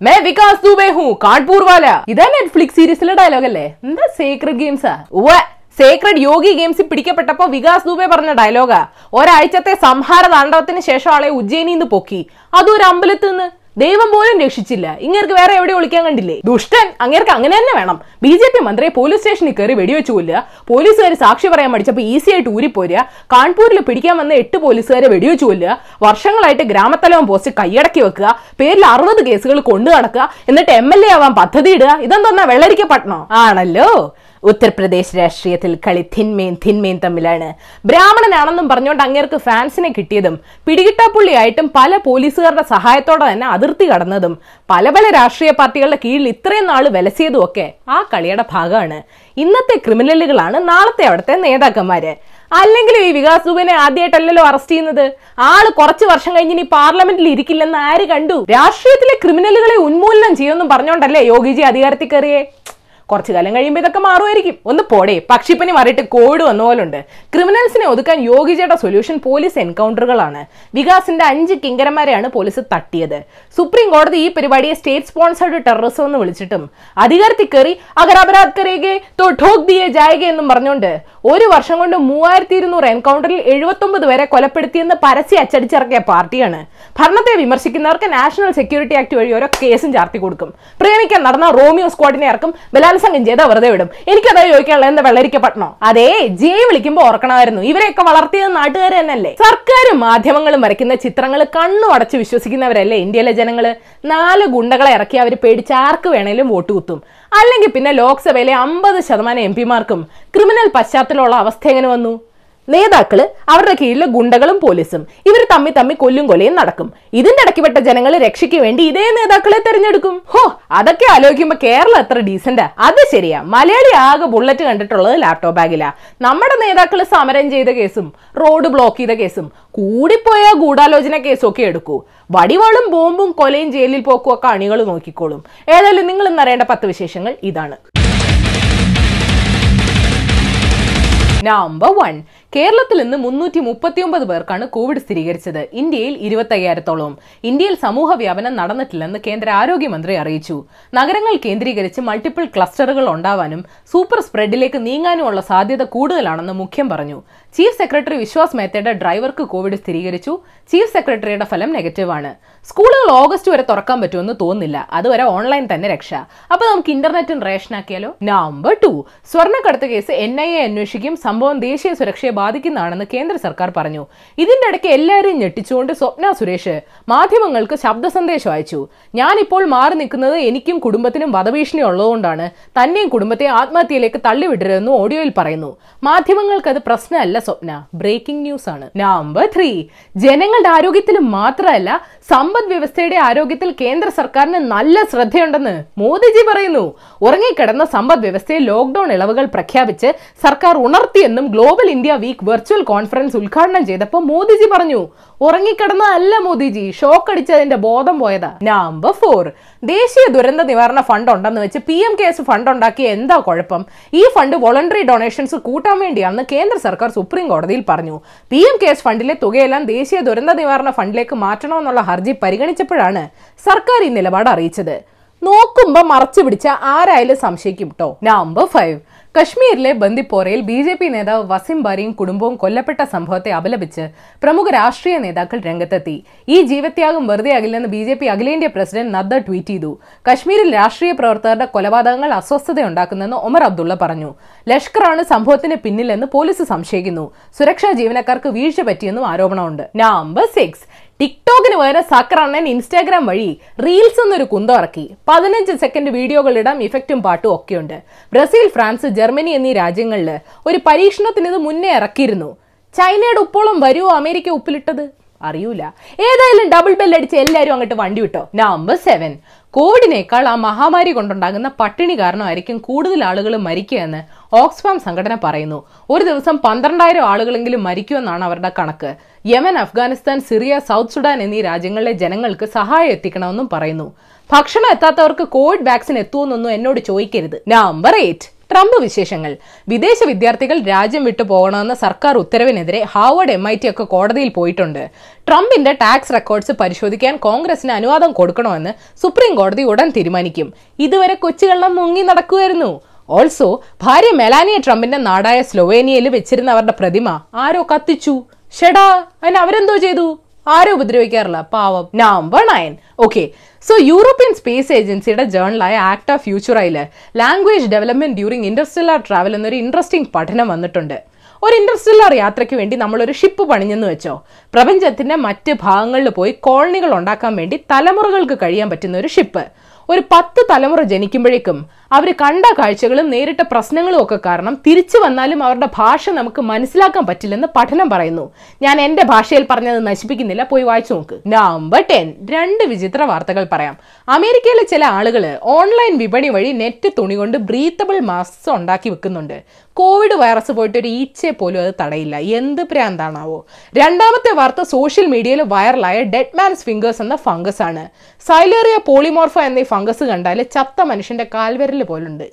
May Vikas Dubey ഹൂ കാൺപൂർ വാല ഇതാ നെറ്റ്ഫ്ലിക്സ് സീരീസിലെ ഡയലോഗ് അല്ലേ? എന്താ സേക്രഡ് ഗെയിംസാ ഉവ സേക്രഡ് യോഗി ഗെയിംസിൽ പിടിക്കപ്പെട്ടപ്പോ വികാസ് ദുബെ പറഞ്ഞ ഡയലോഗാ ഒരാഴ്ചത്തെ സംഹാര താണ്ഡവത്തിന് ശേഷം ആളെ ഉജ്ജയിനിന്ന് പൊക്കി. അതും ഒരു അമ്പലത്തിൽ ദൈവം പോലും രക്ഷിച്ചില്ല. ഇങ്ങേർക്ക് വേറെ എവിടെ ഒളിക്കാൻ കണ്ടില്ലേ? ദുഷ്ടൻ അങ്ങേർക്ക് അങ്ങനെ തന്നെ വേണം. ബി ജെ പി മന്ത്രിയെ പോലീസ് സ്റ്റേഷനിൽ കയറി വെടിവെച്ചു കൊല്ലുക പോലീസുകാർ സാക്ഷി പറയാൻ പഠിച്ചപ്പോൾ ഈസി ആയിട്ട് ഊരിപ്പോരുക കാൺപൂരിൽ പിടിക്കാൻ വന്ന എട്ട് പോലീസുകാരെ വെടിവെച്ചു കൊല്ലുക വർഷങ്ങളായിട്ട് ഗ്രാമത്തലവൻ പോസ്റ്റ് കൈയടക്കി വെക്കുക പേരിൽ അറുപത് കേസുകൾ കൊണ്ടു നടക്കുക എന്നിട്ട് എം എൽ എ ആവാൻ പദ്ധതി ഇടുക ഇതെന്താ വെള്ളരിക്കപ്പെട്ടണോ? ആണല്ലോ. ഉത്തർപ്രദേശ് രാഷ്ട്രീയത്തിൽ കളി തിന്മയും തിന്മയും തമ്മിലാണ്. ബ്രാഹ്മണനാണെന്നും പറഞ്ഞുകൊണ്ട് അങ്ങേർക്ക് ഫാൻസിനെ കിട്ടിയതും പിടികിട്ടാപ്പുള്ളിയായിട്ടും പല പോലീസുകാരുടെ സഹായത്തോടെ തന്നെ അതിർത്തി കടന്നതും പല പല രാഷ്ട്രീയ പാർട്ടികളുടെ കീഴിൽ ഇത്രയും നാൾ വിലസിയതും ഒക്കെ ആ കളിയുടെ ഭാഗമാണ്. ഇന്നത്തെ ക്രിമിനലുകളാണ് നാളത്തെ അവിടുത്തെ നേതാക്കന്മാര്. അല്ലെങ്കിലും ഈ വികാസ് ദുബിനെ ആദ്യമായിട്ടല്ലല്ലോ അറസ്റ്റ് ചെയ്യുന്നത്? ആൾ കുറച്ച് വർഷം കഴിഞ്ഞ് ഇനി പാർലമെന്റിൽ ഇരിക്കില്ലെന്ന് ആര് കണ്ടു? രാഷ്ട്രീയത്തിലെ ക്രിമിനലുകളെ ഉന്മൂലനം ചെയ്യുമെന്നും പറഞ്ഞുകൊണ്ടല്ലേ യോഗിജി അധികാരത്തിൽ കയറിയേ? കുറച്ചു കാലം കഴിയുമ്പോൾ ഇതൊക്കെ മാറുമായിരിക്കും. ഒന്ന് പോടെ. പക്ഷിപ്പനി മാറിയിട്ട് കോവിഡ് വന്ന പോലുണ്ട്. ക്രിമിനൽസിനെ ഒതുക്കാൻ യോഗിജയുടെ സൊല്യൂഷൻ പോലീസ് എൻകൗണ്ടറുകളാണ്. വികാസിന്റെ അഞ്ച് കിങ്കരന്മാരെയാണ് പോലീസ് തട്ടിയത്. സുപ്രീം കോടതി ഈ പരിപാടിയെ സ്റ്റേറ്റ് സ്പോൺസർഡ് ടെററിസം എന്ന് വിളിച്ചിട്ടും അധികാരത്തിൽ കയറി അഗർ അപരാധ് കരേഗെ തോ ഠോക് ദിയെ ജായക എന്നും പറഞ്ഞുകൊണ്ട് ഒരു വർഷം കൊണ്ട് മൂവായിരത്തി ഇരുന്നൂറ് എൻകൗണ്ടറിൽ എഴുപത്തൊമ്പത് വരെ കൊലപ്പെടുത്തിയെന്ന് പരസ്യം അച്ചടിച്ചിറക്കിയ പാർട്ടിയാണ്. ഭരണത്തെ വിമർശിക്കുന്നവർക്ക് നാഷണൽ സെക്യൂരിറ്റി ആക്ട് വഴി ഓരോ കേസും ചാർത്തി കൊടുക്കും. പ്രേമിക്കാൻ നടന്ന റോമിയോ സ്ക്വാഡിനെ ഇറക്കും ബലാത്സംഗം ചെയ്ത് വെറുതെ വിടും. എനിക്കതാ ചോദിക്കാനുള്ള എന്താ വെള്ളരിക്കപ്പെടണോ അതേ ജെ വിളിക്കുമ്പോ ഓർക്കണമായിരുന്നു. ഇവരെയൊക്കെ വളർത്തിയത് നാട്ടുകാർ തന്നെയല്ലേ? സർക്കാരും മാധ്യമങ്ങളും വരയ്ക്കുന്ന ചിത്രങ്ങൾ കണ്ണു അടച്ച് വിശ്വസിക്കുന്നവരല്ലേ ഇന്ത്യയിലെ ജനങ്ങൾ നാല് ഗുണ്ടകളെ ഇറക്കി അവർ പേടിച്ച് ആർക്ക് വേണേലും വോട്ട് കുത്തും. അല്ലെങ്കിൽ പിന്നെ ലോക്സഭയിലെ അമ്പത് ശതമാനം എം പിമാർക്കും ക്രിമിനൽ പശ്ചാത്തലമുള്ള അവസ്ഥ എങ്ങനെ വന്നു? നേതാക്കൾ അവരുടെ കീഴിലെ ഗുണ്ടകളും പോലീസും ഇവർ തമ്മി തമ്മി കൊല്ലും കൊലയും നടക്കും. ഇതിന്റെ ഇടയ്ക്കുപെട്ട ജനങ്ങളെ രക്ഷയ്ക്ക് വേണ്ടി ഇതേ നേതാക്കളെ തെരഞ്ഞെടുക്കും. ഹോ അതൊക്കെ ആലോചിക്കുമ്പോ കേരളം എത്ര ഡീസന്റാ അത് ശരിയാ. മലയാളി ആകെ ബുള്ളറ്റ് കണ്ടിട്ടുള്ളത് ലാപ്ടോപ്പ് ബാഗിലാ നമ്മുടെ നേതാക്കൾ സമരം ചെയ്ത കേസും റോഡ് ബ്ലോക്ക് ചെയ്ത കേസും കൂടിപ്പോയ ഗൂഢാലോചന കേസൊക്കെ എടുക്കൂ. വടിവാളും ബോംബും കൊലയും ജയിലിൽ പോക്കും ഒക്കെ അണികൾ നോക്കിക്കോളും. ഏതായാലും നിങ്ങൾ ഇന്നറിയേണ്ട പത്ത് വിശേഷങ്ങൾ ഇതാണ്. നമ്പർ വൺ കേരളത്തിൽ നിന്ന് മുന്നൂറ്റി മുപ്പത്തിയൊമ്പത് പേർക്കാണ് കോവിഡ് സ്ഥിരീകരിച്ചത്. ഇന്ത്യയിൽ ഇരുപത്തയ്യായിരത്തോളം. ഇന്ത്യയിൽ സമൂഹ വ്യാപനം നടന്നിട്ടില്ലെന്ന് കേന്ദ്ര ആരോഗ്യമന്ത്രി അറിയിച്ചു. നഗരങ്ങൾ കേന്ദ്രീകരിച്ച് മൾട്ടിപ്പിൾ ക്ലസ്റ്ററുകൾ ഉണ്ടാവാനും സൂപ്പർ സ്പ്രെഡിലേക്ക് നീങ്ങാനുമുള്ള സാധ്യത കൂടുതലാണെന്ന് മുഖ്യം പറഞ്ഞു. ചീഫ് സെക്രട്ടറി വിശ്വാസ് മേത്തയുടെ ഡ്രൈവർക്ക് കോവിഡ് സ്ഥിരീകരിച്ചു. ചീഫ് സെക്രട്ടറിയുടെ ഫലം നെഗറ്റീവ് ആണ്. സ്കൂളുകൾ ഓഗസ്റ്റ് വരെ തുറക്കാൻ പറ്റുമെന്ന് തോന്നുന്നില്ല. അതുവരെ ഓൺലൈൻ തന്നെ രക്ഷ. അപ്പൊ നമുക്ക് ഇന്റർനെറ്റും റേഷനാക്കിയാലോ? നമ്പർ ടു സ്വർണക്കടത്ത് കേസ് എൻ ഐ എ അന്വേഷിക്കും. സംഭവം ദേശീയ സുരക്ഷയെ ബാധിക്കുന്നതാണെന്ന് കേന്ദ്ര സർക്കാർ പറഞ്ഞു. ഇതിന്റെ ഇടയ്ക്ക് എല്ലാവരെയും ഞെട്ടിച്ചുകൊണ്ട് സ്വപ്ന സുരേഷ് മാധ്യമങ്ങൾക്ക് ശബ്ദ സന്ദേശം അയച്ചു. ഞാനിപ്പോൾ മാറി നിൽക്കുന്നത് എനിക്കും കുടുംബത്തിനും വധഭീഷണി ഉള്ളതുകൊണ്ടാണ്. തന്നെയും കുടുംബത്തെ ആത്മഹത്യയിലേക്ക് തള്ളിവിടരുതെന്ന് ഓഡിയോയിൽ പറയുന്നു. മാധ്യമങ്ങൾക്ക് അത് പ്രശ്നമല്ല സ്വപ്ന. ബ്രേക്കിംഗ് ന്യൂസ് ആണ് നമ്പർ ത്രീ. ജനങ്ങളുടെ ആരോഗ്യത്തിൽ മാത്രമല്ല സമ്പദ് വ്യവസ്ഥയുടെ ആരോഗ്യത്തിൽ കേന്ദ്ര സർക്കാരിന് നല്ല ശ്രദ്ധയുണ്ടെന്ന് മോദിജി പറയുന്നു. ഉറങ്ങിക്കിടന്ന സമ്പദ് വ്യവസ്ഥയെ ലോക്ഡൌൺ ഇളവുകൾ പ്രഖ്യാപിച്ച് സർക്കാർ ഉണർത്തിയെന്നും global India week virtual conference ഉദ്ഘാടനം ചെയ്തപ്പോൾ മോദിജി പറഞ്ഞു ഉറങ്ങിക്കിടന്ന അല്ല മോദിജി ഷോക്ക് അടിച്ചതിന്റെ ബോധം പോയതാ. നമ്പർ ഫോർ ദേശീയ ദുരന്ത നിവാരണ ഫണ്ട് ഉണ്ടെന്ന് വെച്ച് പി എം കെസ് ഫണ്ട് ഉണ്ടാക്കിയ എന്താ കുഴപ്പം? ഈ ഫണ്ട് വോളണ്ടറി ഡൊണേഷൻസ് കൂട്ടാൻ വേണ്ടിയാണെന്ന് കേന്ദ്ര സർക്കാർ സുപ്രീം കോടതിയിൽ പറഞ്ഞു. പി എം കെസ് ഫണ്ടിലെ തുകയെല്ലാം ദേശീയ ദുരന്ത നിവാരണ ഫണ്ടിലേക്ക് മാറ്റണമെന്നുള്ള ഹർജി പരിഗണിച്ചപ്പോഴാണ് സർക്കാർ ഈ നിലപാട് അറിയിച്ചത്. നോക്കുമ്പോ മറച്ചു പിടിച്ച ആരായാലും സംശയിക്കും കേട്ടോ നമ്പർ ഫൈവ് കശ്മീരിലെ ബന്ദിപ്പോറയിൽ ബി ജെ പി നേതാവ് വസിം ബാരിയും കുടുംബവും കൊല്ലപ്പെട്ട സംഭവത്തെ അപലപിച്ച് പ്രമുഖ രാഷ്ട്രീയ നേതാക്കൾ രംഗത്തെത്തി. ഈ ജീവത്യാഗം വെറുതെയാകില്ലെന്ന് ബി ജെ പി അഖിലേന്ത്യാ പ്രസിഡന്റ് നദ്ദ ട്വീറ്റ് ചെയ്തു. കശ്മീരിൽ രാഷ്ട്രീയ പ്രവർത്തകരുടെ കൊലപാതകങ്ങൾ അസ്വസ്ഥതയുണ്ടാക്കുന്നെന്ന് ഒമർ അബ്ദുള്ള പറഞ്ഞു. ലഷ്കറാണ് സംഭവത്തിന് പിന്നിലെന്ന് പോലീസ് സംശയിക്കുന്നു. സുരക്ഷാ ജീവനക്കാർക്ക് വീഴ്ച പറ്റിയെന്നും ആരോപണമുണ്ട്. നമ്പർ സിക്സ് ടിക്ടോക്കിന് പകരം സക്കർ അണ്ണൻ ഇൻസ്റ്റാഗ്രാം വഴി റീൽസ് എന്നൊരു കുന്തം ഇറക്കി. പതിനഞ്ച് സെക്കൻഡ് വീഡിയോകളിടാം ഇഫക്റ്റും പാട്ടും ഒക്കെയുണ്ട്. ബ്രസീൽ ഫ്രാൻസ് ജർമ്മനി എന്നീ രാജ്യങ്ങളിൽ ഒരു പരീക്ഷണത്തിന് ഇത് മുന്നേ ഇറക്കിയിരുന്നു. ചൈനയുടെ ഉപ്പോളം വരുമോ അമേരിക്ക ഉപ്പിലിട്ടത്? അറിയൂല. ഏതായാലും ഡബിൾ ബെൽ അടിച്ച് എല്ലാവരും അങ്ങോട്ട് വണ്ടി വിട്ടോ. നമ്പർ സെവൻ കോവിഡിനേക്കാൾ ആ മഹാമാരി കൊണ്ടുണ്ടാകുന്ന പട്ടിണി കാരണമായിരിക്കും കൂടുതൽ ആളുകൾ മരിക്കുകയെന്ന് ഓക്സ്ഫാം സംഘടന പറയുന്നു. ഒരു ദിവസം പന്ത്രണ്ടായിരം ആളുകളെങ്കിലും മരിക്കുമെന്നാണ് അവരുടെ കണക്ക്. Yemen Afghanistan Syria South Sudan എന്നീ രാജ്യങ്ങളിലെ ജനങ്ങൾക്ക് സഹായം എത്തിക്കണമെന്നും പറയുന്നു. ഭക്ഷണം എത്താത്തവർക്ക് കോവിഡ് വാക്സിൻ എത്തുമെന്നൊന്നും എന്നോട് ചോദിക്കരുത്. നമ്പർ എയ്റ്റ് ട്രംപ് വിശേഷങ്ങൾ. വിദേശ വിദ്യാർത്ഥികൾ രാജ്യം വിട്ടു പോകണമെന്ന സർക്കാർ ഉത്തരവിനെതിരെ ഹാർവർഡ് എം ഐ ടി ഒക്കെ കോടതിയിൽ പോയിട്ടുണ്ട്. ട്രംപിന്റെ ടാക്സ് റെക്കോർഡ്സ് പരിശോധിക്കാൻ കോൺഗ്രസിന് അനുവാദം കൊടുക്കണമെന്ന് സുപ്രീം കോടതി ഉടൻ തീരുമാനിക്കും. ഇതുവരെ കൊച്ചുകള്ളം മുങ്ങി നടക്കുമായിരുന്നു ഓൾസോ ഭാര്യ മെലാനിയ ട്രംപിന്റെ നാടായ സ്ലൊവേനിയയിൽ വെച്ചിരുന്ന അവരുടെ പ്രതിമ ആരോ കത്തിച്ചു. ഷെടാ അതിന് അവരെന്തോ ചെയ്തു? ആരും ഉപദ്രവിക്കാറില്ല? പാവം. Number nine okay so European space ഏജൻസിയുടെ ജേണലായ act of ഫ്യൂച്ചറയിൽ language development during industrial travel എന്നൊരു ഇൻട്രസ്റ്റിംഗ് പഠനം വന്നിട്ടുണ്ട്. ഒരു ഇന്റർസ്റ്റെല്ലർ യാത്രയ്ക്ക് വേണ്ടി നമ്മളൊരു ഷിപ്പ് പണിഞ്ഞെന്ന് വെച്ചോ. പ്രപഞ്ചത്തിന്റെ മറ്റ് ഭാഗങ്ങളിൽ പോയി കോളനികൾ ഉണ്ടാക്കാൻ വേണ്ടി തലമുറകൾക്ക് കഴിയാൻ പറ്റുന്ന ഒരു ഷിപ്പ്. ഒരു പത്ത് തലമുറ ജനിക്കുമ്പോഴേക്കും അവർ കണ്ട കാഴ്ചകളും നേരിട്ട പ്രശ്നങ്ങളും ഒക്കെ കാരണം തിരിച്ചു വന്നാലും അവരുടെ ഭാഷ നമുക്ക് മനസ്സിലാക്കാൻ പറ്റില്ലെന്ന് പഠനം പറയുന്നു. ഞാൻ എന്റെ ഭാഷയിൽ പറഞ്ഞത് നശിപ്പിക്കുന്നില്ല. പോയി വായിച്ചു നോക്ക്. നമ്പർ ടെൻ രണ്ട് വിചിത്ര വാർത്തകൾ പറയാം. അമേരിക്കയിലെ ചില ആളുകൾ ഓൺലൈൻ വിപണി വഴി നെറ്റ് തുണി കൊണ്ട് ബ്രീത്തബിൾ മാസ്ക് ഉണ്ടാക്കി വെക്കുന്നുണ്ട്. കോവിഡ് വൈറസ് പോയിട്ട് ഒരു ഈച്ചയെ പോലും അത് തടയില്ല. എന്ത് പ്രാന്താണാവോ. രണ്ടാമത്തെ വാർത്ത സോഷ്യൽ മീഡിയയിൽ വൈറലായ ഡെഡ് മാൻസ് ഫിംഗേഴ്സ് എന്ന ഫംഗസ് ആണ് സൈലേറിയ പോളിമോർഫ എന്ന ഈ ഫംഗസ് കണ്ടാൽ ചത്ത മനുഷ്യന്റെ കാൽവിരൽ പോലുണ്ട്.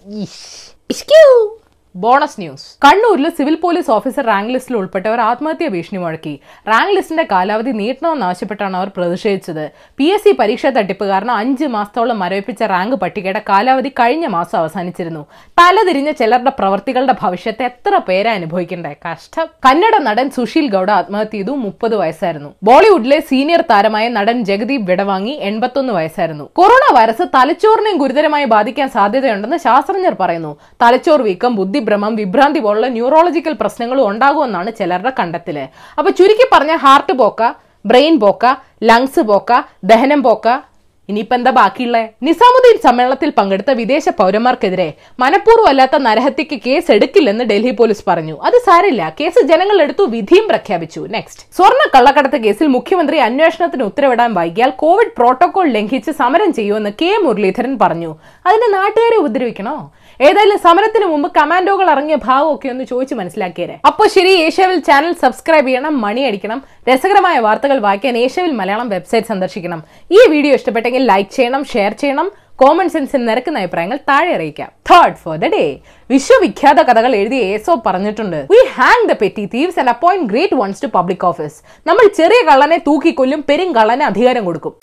Bonus news. കണ്ണൂരിൽ സിവിൽ പോലീസ് ഓഫീസർ റാങ്ക് ലിസ്റ്റിൽ ഉൾപ്പെട്ടവർ ആത്മഹത്യാ ഭീഷണി മുഴക്കി. റാങ്ക് ലിസ്റ്റിന്റെ കാലാവധി നീട്ടണമെന്നാവശ്യപ്പെട്ടാണ് അവർ പ്രതിഷേധിച്ചത്. പി എസ് സി പരീക്ഷാ തട്ടിപ്പ് കാരണം അഞ്ച് മാസത്തോളം മരവിപ്പിച്ച റാങ്ക് പട്ടികയുടെ കാലാവധി കഴിഞ്ഞ മാസം അവസാനിച്ചിരുന്നു. തലതിരിഞ്ഞ ചിലരുടെ പ്രവർത്തികളുടെ ഭവിഷ്യത്തെ എത്ര പേരെ അനുഭവിക്കണ്ടേ? കഷ്ടം. കന്നഡ നടൻ സുശീൽ ഗൌഡ ആത്മഹത്യ ചെയ്തു മുപ്പത് വയസ്സായിരുന്നു. ബോളിവുഡിലെ സീനിയർ താരമായ നടൻ ജഗദീപ് വിടവാങ്ങി എൺപത്തൊന്ന് വയസ്സായിരുന്നു. കൊറോണ വൈറസ് തലച്ചോറിനെയും ഗുരുതരമായി ബാധിക്കാൻ സാധ്യതയുണ്ടെന്ന് ശാസ്ത്രജ്ഞർ പറയുന്നു. തലച്ചോർ വീക്കം ബുദ്ധിഭ്രമം വിഭ്രാന്തി പോലുള്ള ന്യൂറോളജിക്കൽ പ്രശ്നങ്ങളും ഉണ്ടാകുമെന്നാണ് ചിലരുടെ കണ്ടെത്തൽ അപ്പൊ ചുരുക്കി പറഞ്ഞ ഹാർട്ട് പോക്ക ബ്രെയിൻ പോക്ക ലങ്സ് പോക്ക ദഹനം പോക്ക ഇനിയിപ്പോ എന്താ ബാക്കിയുള്ളേ? നിസാമുദ്ദീൻ സമ്മേളനത്തിൽ പങ്കെടുത്ത വിദേശ പൗരന്മാർക്കെതിരെ മനഃപൂർവം അല്ലാത്ത നരഹത്യക്ക് കേസ് എടുക്കില്ലെന്ന് ഡൽഹി പോലീസ് പറഞ്ഞു. അത് സാരില്ല കേസ് ജനങ്ങൾ എടുത്തു വിധിയും പ്രഖ്യാപിച്ചു. നെക്സ്റ്റ് സ്വർണ കള്ളക്കടത്ത് കേസിൽ മുഖ്യമന്ത്രി അന്വേഷണത്തിന് ഉത്തരവിടാൻ വൈകിയാൽ കോവിഡ് പ്രോട്ടോകോൾ ലംഘിച്ച് സമരം ചെയ്യുമെന്ന് കെ മുരളീധരൻ പറഞ്ഞു. അതിന്റെ നാട്ടുകാരെ ഉപദ്രവിക്കണോ? ഏതായാലും സമരത്തിന് മുമ്പ് കമാൻഡോകൾ ഇറങ്ങിയ ഭാവമൊക്കെ ഒന്ന് ചോദിച്ച് മനസ്സിലാക്കിയരെ. അപ്പോൾ ശരി ഏഷ്യാവിൽ ചാനൽ സബ്സ്ക്രൈബ് ചെയ്യണം മണി അടിക്കണം. രസകരമായ വാർത്തകൾ വായിക്കാൻ ഏഷ്യാവിൽ മലയാളം വെബ്സൈറ്റ് സന്ദർശിക്കണം. ഈ വീഡിയോ ഇഷ്ടപ്പെട്ടെങ്കിൽ ലൈക്ക് ചെയ്യണം ഷെയർ ചെയ്യണം കോമൺ സെൻസിൽ നിരക്കുന്ന അഭിപ്രായങ്ങൾ താഴെ അറിയിക്കാം. തേർഡ് ഫോർ ദ ഡേ വിശ്വവിഖ്യാത കഥകൾ എഴുതിയ ഏസോ പറഞ്ഞിട്ടുണ്ട്. We hang the petty thieves and appoint great ones to public office നമ്മൾ ചെറിയ കള്ളനെ തൂക്കിക്കൊല്ലും പെരും കള്ളനെ അധികാരം കൊടുക്കും.